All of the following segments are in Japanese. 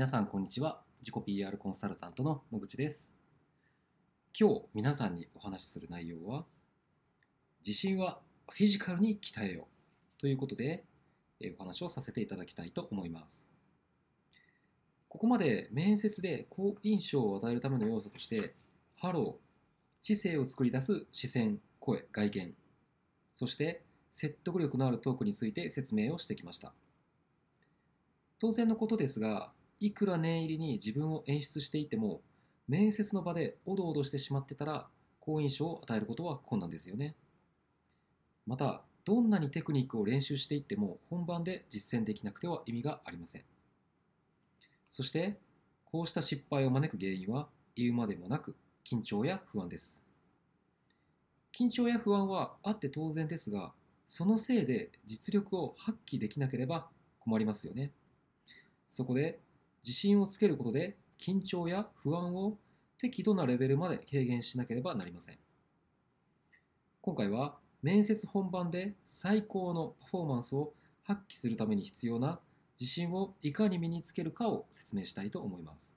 皆さんこんにちは。自己 PR コンサルタントの野口です。今日皆さんにお話しする内容は自信はフィジカルに鍛えようということでお話をさせていただきたいと思います。ここまで面接で好印象を与えるための要素としてハロー知性を作り出す視線声外見そして説得力のあるトークについて説明をしてきました。当然のことですがいくら念入りに自分を演出していても面接の場でおどおどしてしまってたら好印象を与えることは困難ですよね。またどんなにテクニックを練習していっても本番で実践できなくては意味がありません。そしてこうした失敗を招く原因は言うまでもなく緊張や不安です。緊張や不安はあって当然ですがそのせいで実力を発揮できなければ困りますよね。そこで自信をつけることで緊張や不安を適度なレベルまで軽減しなければなりません。今回は面接本番で最高のパフォーマンスを発揮するために必要な自信をいかに身につけるかを説明したいと思います。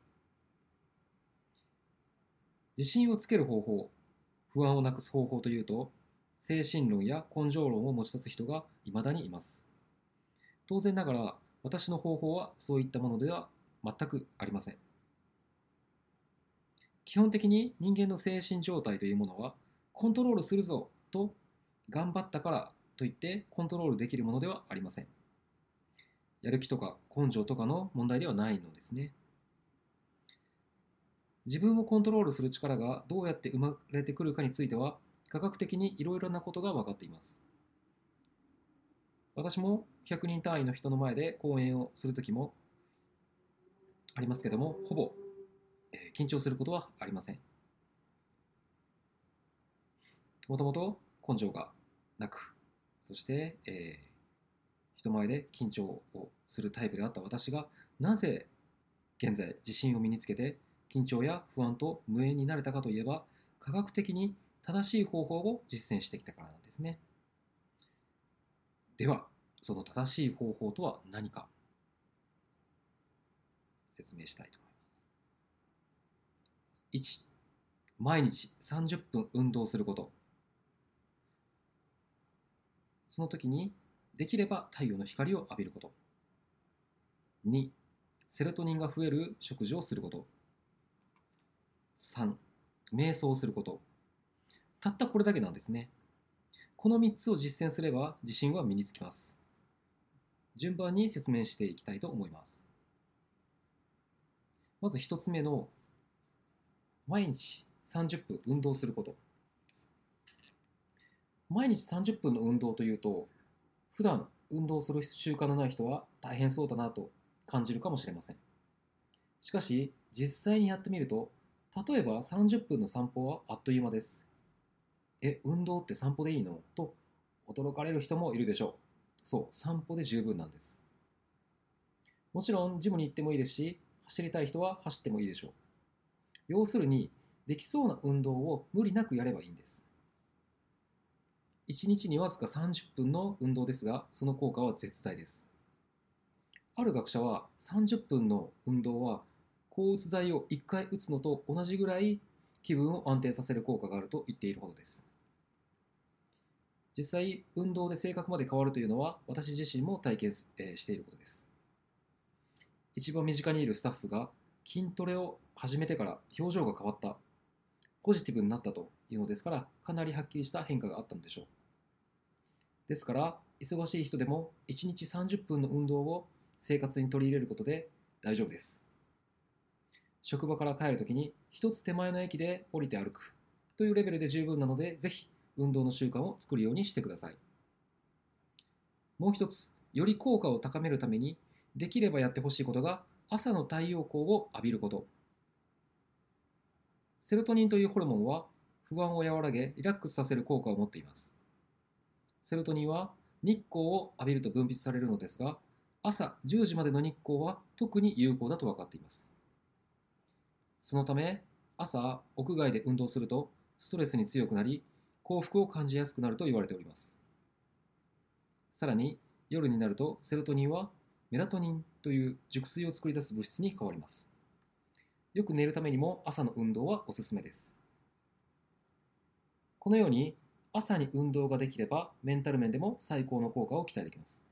自信をつける方法不安をなくす方法というと精神論や根性論を持ち出す人が未だにいます。当然ながら私の方法はそういったものでは全くありません。基本的に人間の精神状態というものはコントロールするぞと頑張ったからといってコントロールできるものではありません。やる気とか根性とかの問題ではないのですね。自分をコントロールする力がどうやって生まれてくるかについては科学的にいろいろなことが分かっています。私も100人単位の人の前で講演をするときもありますけども、ほぼ、えー、緊張することはありません。もともと根性がなく、そして、えー、人前で緊張をするタイプであった私が、なぜ現在自信を身につけて緊張や不安と無縁になれたかといえば、科学的に正しい方法を実践してきたからなんですね。では、その正しい方法とは何か説明したいと思います。1、毎日30分運動すること。その時にできれば太陽の光を浴びること。2、セロトニンが増える食事をすること。3、瞑想をすること。たったこれだけなんですね。この3つを実践すれば自信は身につきます。順番に説明していきたいと思います。まず1つ目の毎日30分運動すること。毎日30分の運動というと普段運動する習慣のない人は大変そうだなと感じるかもしれません。しかし実際にやってみると例えば30分の散歩はあっという間です。え運動って散歩でいいの？と驚かれる人もいるでしょう。そう散歩で十分なんです。もちろんジムに行ってもいいですし走りたい人は走ってもいいでしょう。要するに、できそうな運動を無理なくやればいいんです。1日にわずか30分の運動ですが、その効果は絶大です。ある学者は30分の運動は抗うつ剤を1回打つのと同じぐらい気分を安定させる効果があると言っているほどです。実際、運動で性格まで変わるというのは私自身も体験していることです。一番身近にいるスタッフが筋トレを始めてから表情が変わった、ポジティブになったというのですから、かなりはっきりした変化があったのでしょう。ですから、忙しい人でも1日30分の運動を生活に取り入れることで大丈夫です。職場から帰るときに一つ手前の駅で降りて歩くというレベルで十分なので、ぜひ運動の習慣を作るようにしてください。もう一つ、より効果を高めるためにできればやってほしいことが朝の太陽光を浴びること。セロトニンというホルモンは不安を和らげリラックスさせる効果を持っています。セロトニンは日光を浴びると分泌されるのですが朝10時までの日光は特に有効だと分かっています。そのため朝屋外で運動するとストレスに強くなり幸福を感じやすくなると言われております。さらに夜になるとセロトニンはメラトニンという熟睡を作り出す物質に変わります。よく寝るためにも朝の運動はおすすめです。このように朝に運動ができればメンタル面でも最高の効果を期待できます。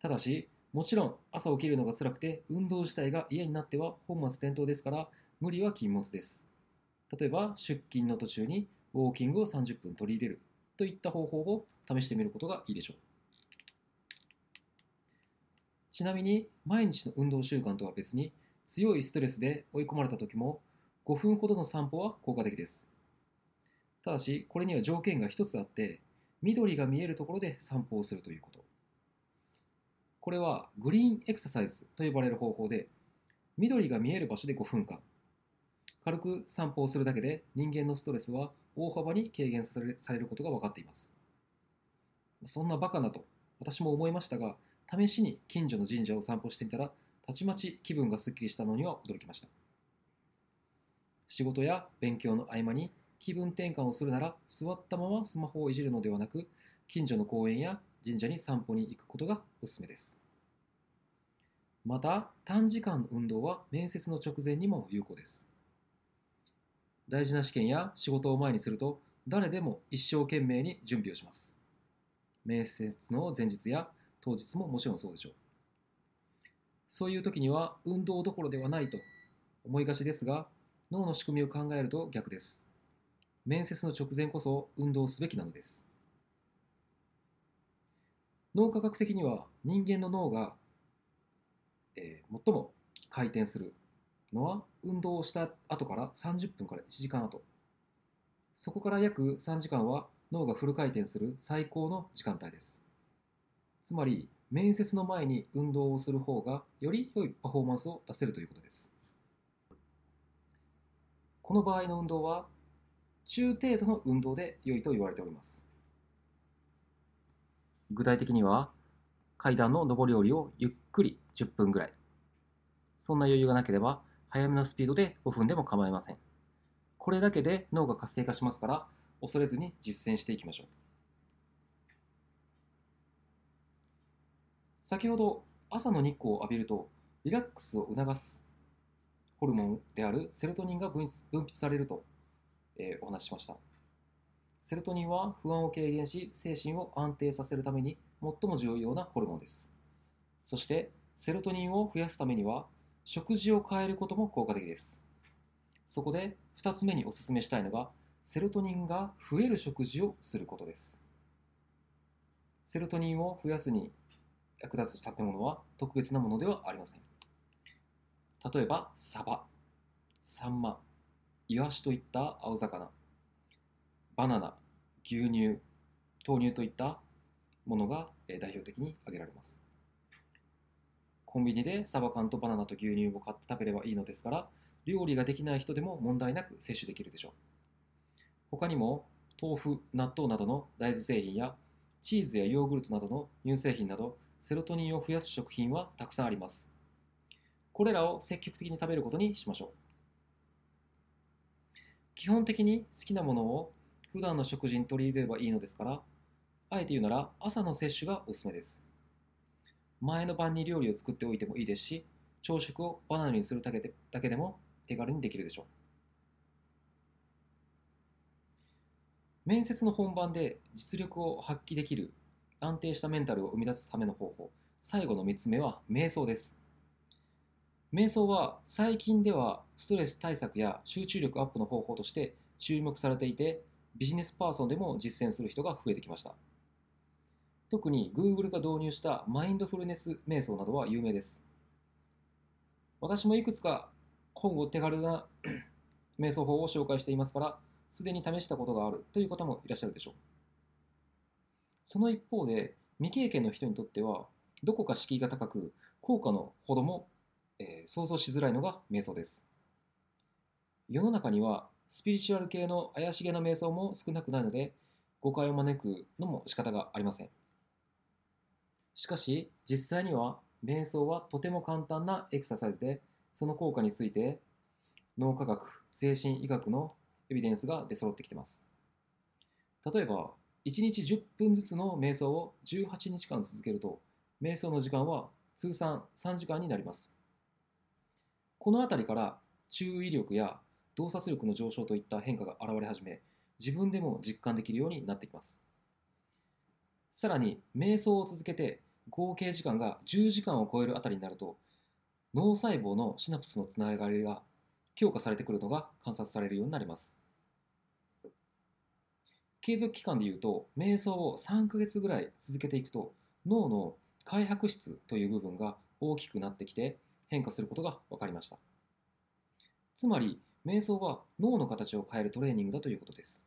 ただしもちろん朝起きるのが辛くて運動自体が嫌になっては本末転倒ですから無理は禁物です。例えば出勤の途中にウォーキングを30分取り入れるといった方法を試してみることがいいでしょう。ちなみに毎日の運動習慣とは別に強いストレスで追い込まれた時も5分ほどの散歩は効果的です。ただしこれには条件が一つあって緑が見えるところで散歩をするということ。これはグリーンエクササイズと呼ばれる方法で緑が見える場所で5分間軽く散歩をするだけで人間のストレスは大幅に軽減されされることが分かっています。そんなバカなと私も思いましたが試しに近所の神社を散歩してみたらたちまち気分がすっきりしたのには驚きました。仕事や勉強の合間に気分転換をするなら座ったままスマホをいじるのではなく近所の公園や神社に散歩に行くことがおすすめです。また短時間の運動は面接の直前にも有効です。大事な試験や仕事を前にすると誰でも一生懸命に準備をします。面接の前日や当日ももちろんそうでしょう。そういう時には運動どころではないと思いがちですが脳の仕組みを考えると逆です。面接の直前こそ運動すべきなのです。脳科学的には人間の脳が、えー、最も回転するのは運動をした後から30分から1時間後。そこから約3時間は脳がフル回転する最高の時間帯です。つまり面接の前に運動をする方がより良いパフォーマンスを出せるということですこの場合の運動は中程度の運動で良いと言われております具体的には階段の上り下りをゆっくり10分ぐらいそんな余裕がなければ早めのスピードで5分でも構いません。これだけで脳が活性化しますから、恐れずに実践していきましょう。先ほど朝の日光を浴びるとリラックスを促すホルモンであるセロトニンが分泌されると、えー、お話ししました。セロトニンは不安を軽減し精神を安定させるために最も重要なホルモンです。そしてセロトニンを増やすためには食事を変えることも効果的です。そこで2つ目にお勧めしたいのが、セロトニンが増える食事をすることです。セロトニンを増やすに役立つ食べ物は特別なものではありません。例えば、サバ、サンマ、イワシといった青魚、バナナ、牛乳、豆乳といったものが代表的に挙げられます。コンビニでサバ缶とバナナと牛乳を買って食べればいいのですから、料理ができない人でも問題なく摂取できるでしょう。他にも、豆腐、納豆などの大豆製品や、チーズやヨーグルトなどの乳製品など、セロトニンを増やす食品はたくさんあります。これらを積極的に食べることにしましょう。基本的に好きなものを普段の食事に取り入れればいいのですから、あえて言うなら朝の摂取がおすすめです。前の晩に料理を作っておいてもいいですし、朝食をバナナにするだけでだけでも手軽にできるでしょう。面接の本番で実力を発揮できる安定したメンタルを生み出すための方法、最後の3つ目は瞑想です。瞑想は最近ではストレス対策や集中力アップの方法として注目されていて、ビジネスパーソンでも実践する人が増えてきました。特に Google が導入したマインドフルネス瞑想などは有名です。私もいくつか今後手軽な 瞑想法を紹介していますから、すでに試したことがあるという方もいらっしゃるでしょう。その一方で、未経験の人にとっては、どこか敷居が高く、効果のほども、えー、想像しづらいのが瞑想です。世の中には、スピリチュアル系の怪しげな瞑想も少なくないので、誤解を招くのも仕方がありません。しかし、実際には瞑想はとても簡単なエクササイズで、その効果について脳科学、精神医学のエビデンスが出揃ってきてます。例えば、1日10分ずつの瞑想を18日間続けると、瞑想の時間は通算3時間になります。この辺りから注意力や洞察力の上昇といった変化が現れ始め、自分でも実感できるようになってきます。さらに、瞑想を続けて合計時間が10時間を超えるあたりになると、脳細胞のシナプスのつながりが強化されてくるのが観察されるようになります。継続期間でいうと、瞑想を3ヶ月ぐらい続けていくと、脳の開白質という部分が大きくなってきて変化することが分かりました。つまり、瞑想は脳の形を変えるトレーニングだということです。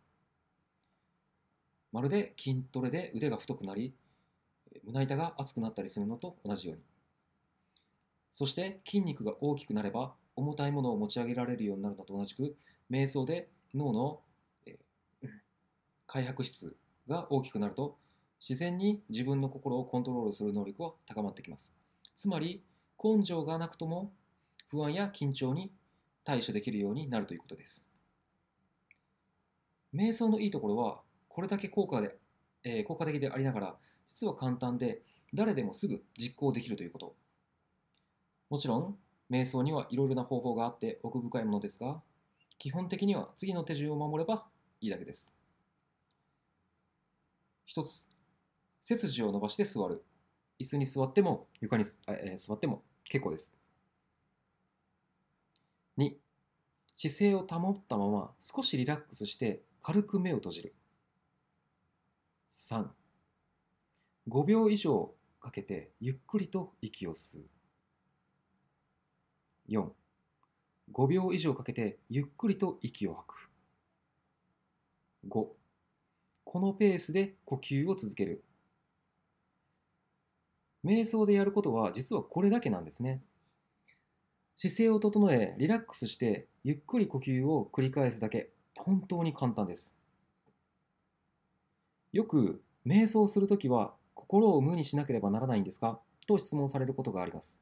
まるで筋トレで腕が太くなり、胸板が厚くなったりするのと同じように。そして筋肉が大きくなれば重たいものを持ち上げられるようになるのと同じく、瞑想で脳の、えー開白質が大きくなると、自然に自分の心をコントロールする能力は高まってきます。つまり、根性がなくとも不安や緊張に対処できるようになるということです。瞑想のいいところは、これだけ効果で、えー効果的でありながら、実は簡単で、誰でもすぐ実行できるということ。もちろん、瞑想にはいろいろな方法があって奥深いものですが、基本的には次の手順を守ればいいだけです。一つ、背筋を伸ばして座る。椅子に座っても床に、えー座っても結構です。2、姿勢を保ったまま少しリラックスして軽く目を閉じる。3、5秒以上かけてゆっくりと息を吸う。4、5秒以上かけてゆっくりと息を吐く。5、このペースで呼吸を続ける。瞑想でやることは実はこれだけなんですね。姿勢を整え、リラックスして、ゆっくり呼吸を繰り返すだけ。本当に簡単です。よく、瞑想するときは心を無にしなければならないんですか？と質問されることがあります。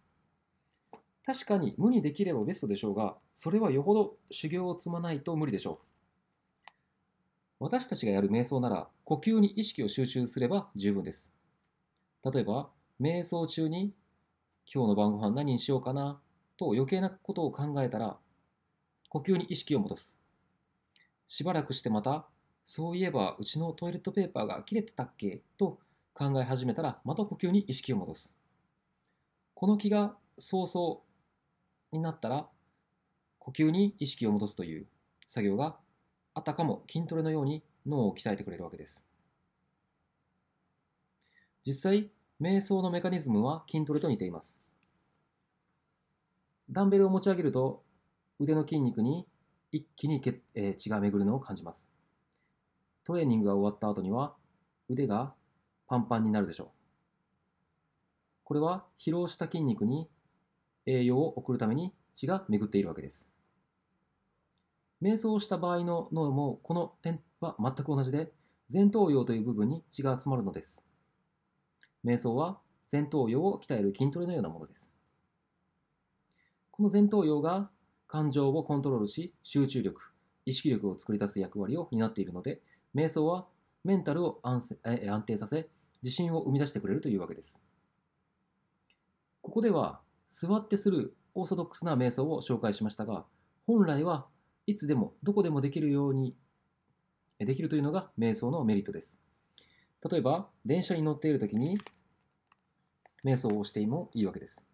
確かに無にできればベストでしょうが、それはよほど修行を積まないと無理でしょう。私たちがやる瞑想なら、呼吸に意識を集中すれば十分です。例えば、瞑想中に、今日の晩ご飯何にしようかなと余計なことを考えたら、呼吸に意識を戻す。しばらくしてまた、そういえばうちのトイレットペーパーが切れてたっけと考え始めたら、また呼吸に意識を戻す。この気が早々になったら、呼吸に意識を戻すという作業があたかも筋トレのように脳を鍛えてくれるわけです。実際、瞑想のメカニズムは筋トレと似ています。ダンベルを持ち上げると腕の筋肉に一気に血,、が巡るのを感じます。トレーニングが終わった後には腕がパンパンになるでしょう。これは疲労した筋肉に栄養を送るために血が巡っているわけです。瞑想をした場合の脳もこの点は全く同じで前頭葉という部分に血が集まるのです。瞑想は前頭葉を鍛える筋トレのようなものです。この前頭葉が感情をコントロールし集中力、意識力を作り出す役割を担っているので、瞑想はメンタルを安安定させ、自信を生み出してくれるというわけです。ここでは座ってするオーソドックスな瞑想を紹介しましたが、本来はいつでもどこでもできるようにできるというのが瞑想のメリットです。例えば、電車に乗っているときに瞑想をしてもいいわけです。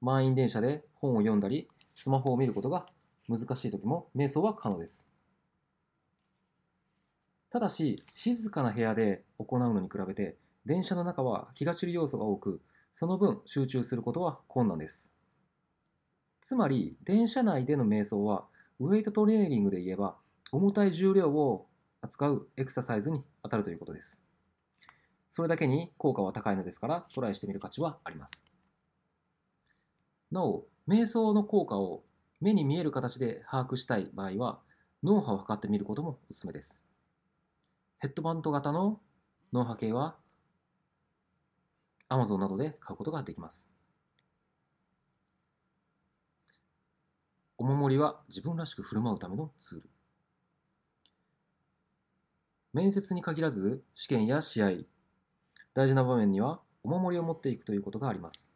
満員電車で本を読んだり、スマホを見ることが難しいときも瞑想は可能です。ただし、静かな部屋で行うのに比べて、電車の中は気が散る要素が多く、その分集中することは困難です。つまり、電車内での瞑想は、ウェイトトレーニングで言えば、重たい重量を扱うエクササイズに当たるということです。それだけに効果は高いのですから、トライしてみる価値はあります。なお、瞑想の効果を目に見える形で把握したい場合は、脳波を測ってみることもおすすめです。ヘッドバンド型の脳波計は Amazon などで買うことができます。お守りは自分らしく振る舞うためのツール。面接に限らず試験や試合、大事な場面にはおお守りを持っていくということがあります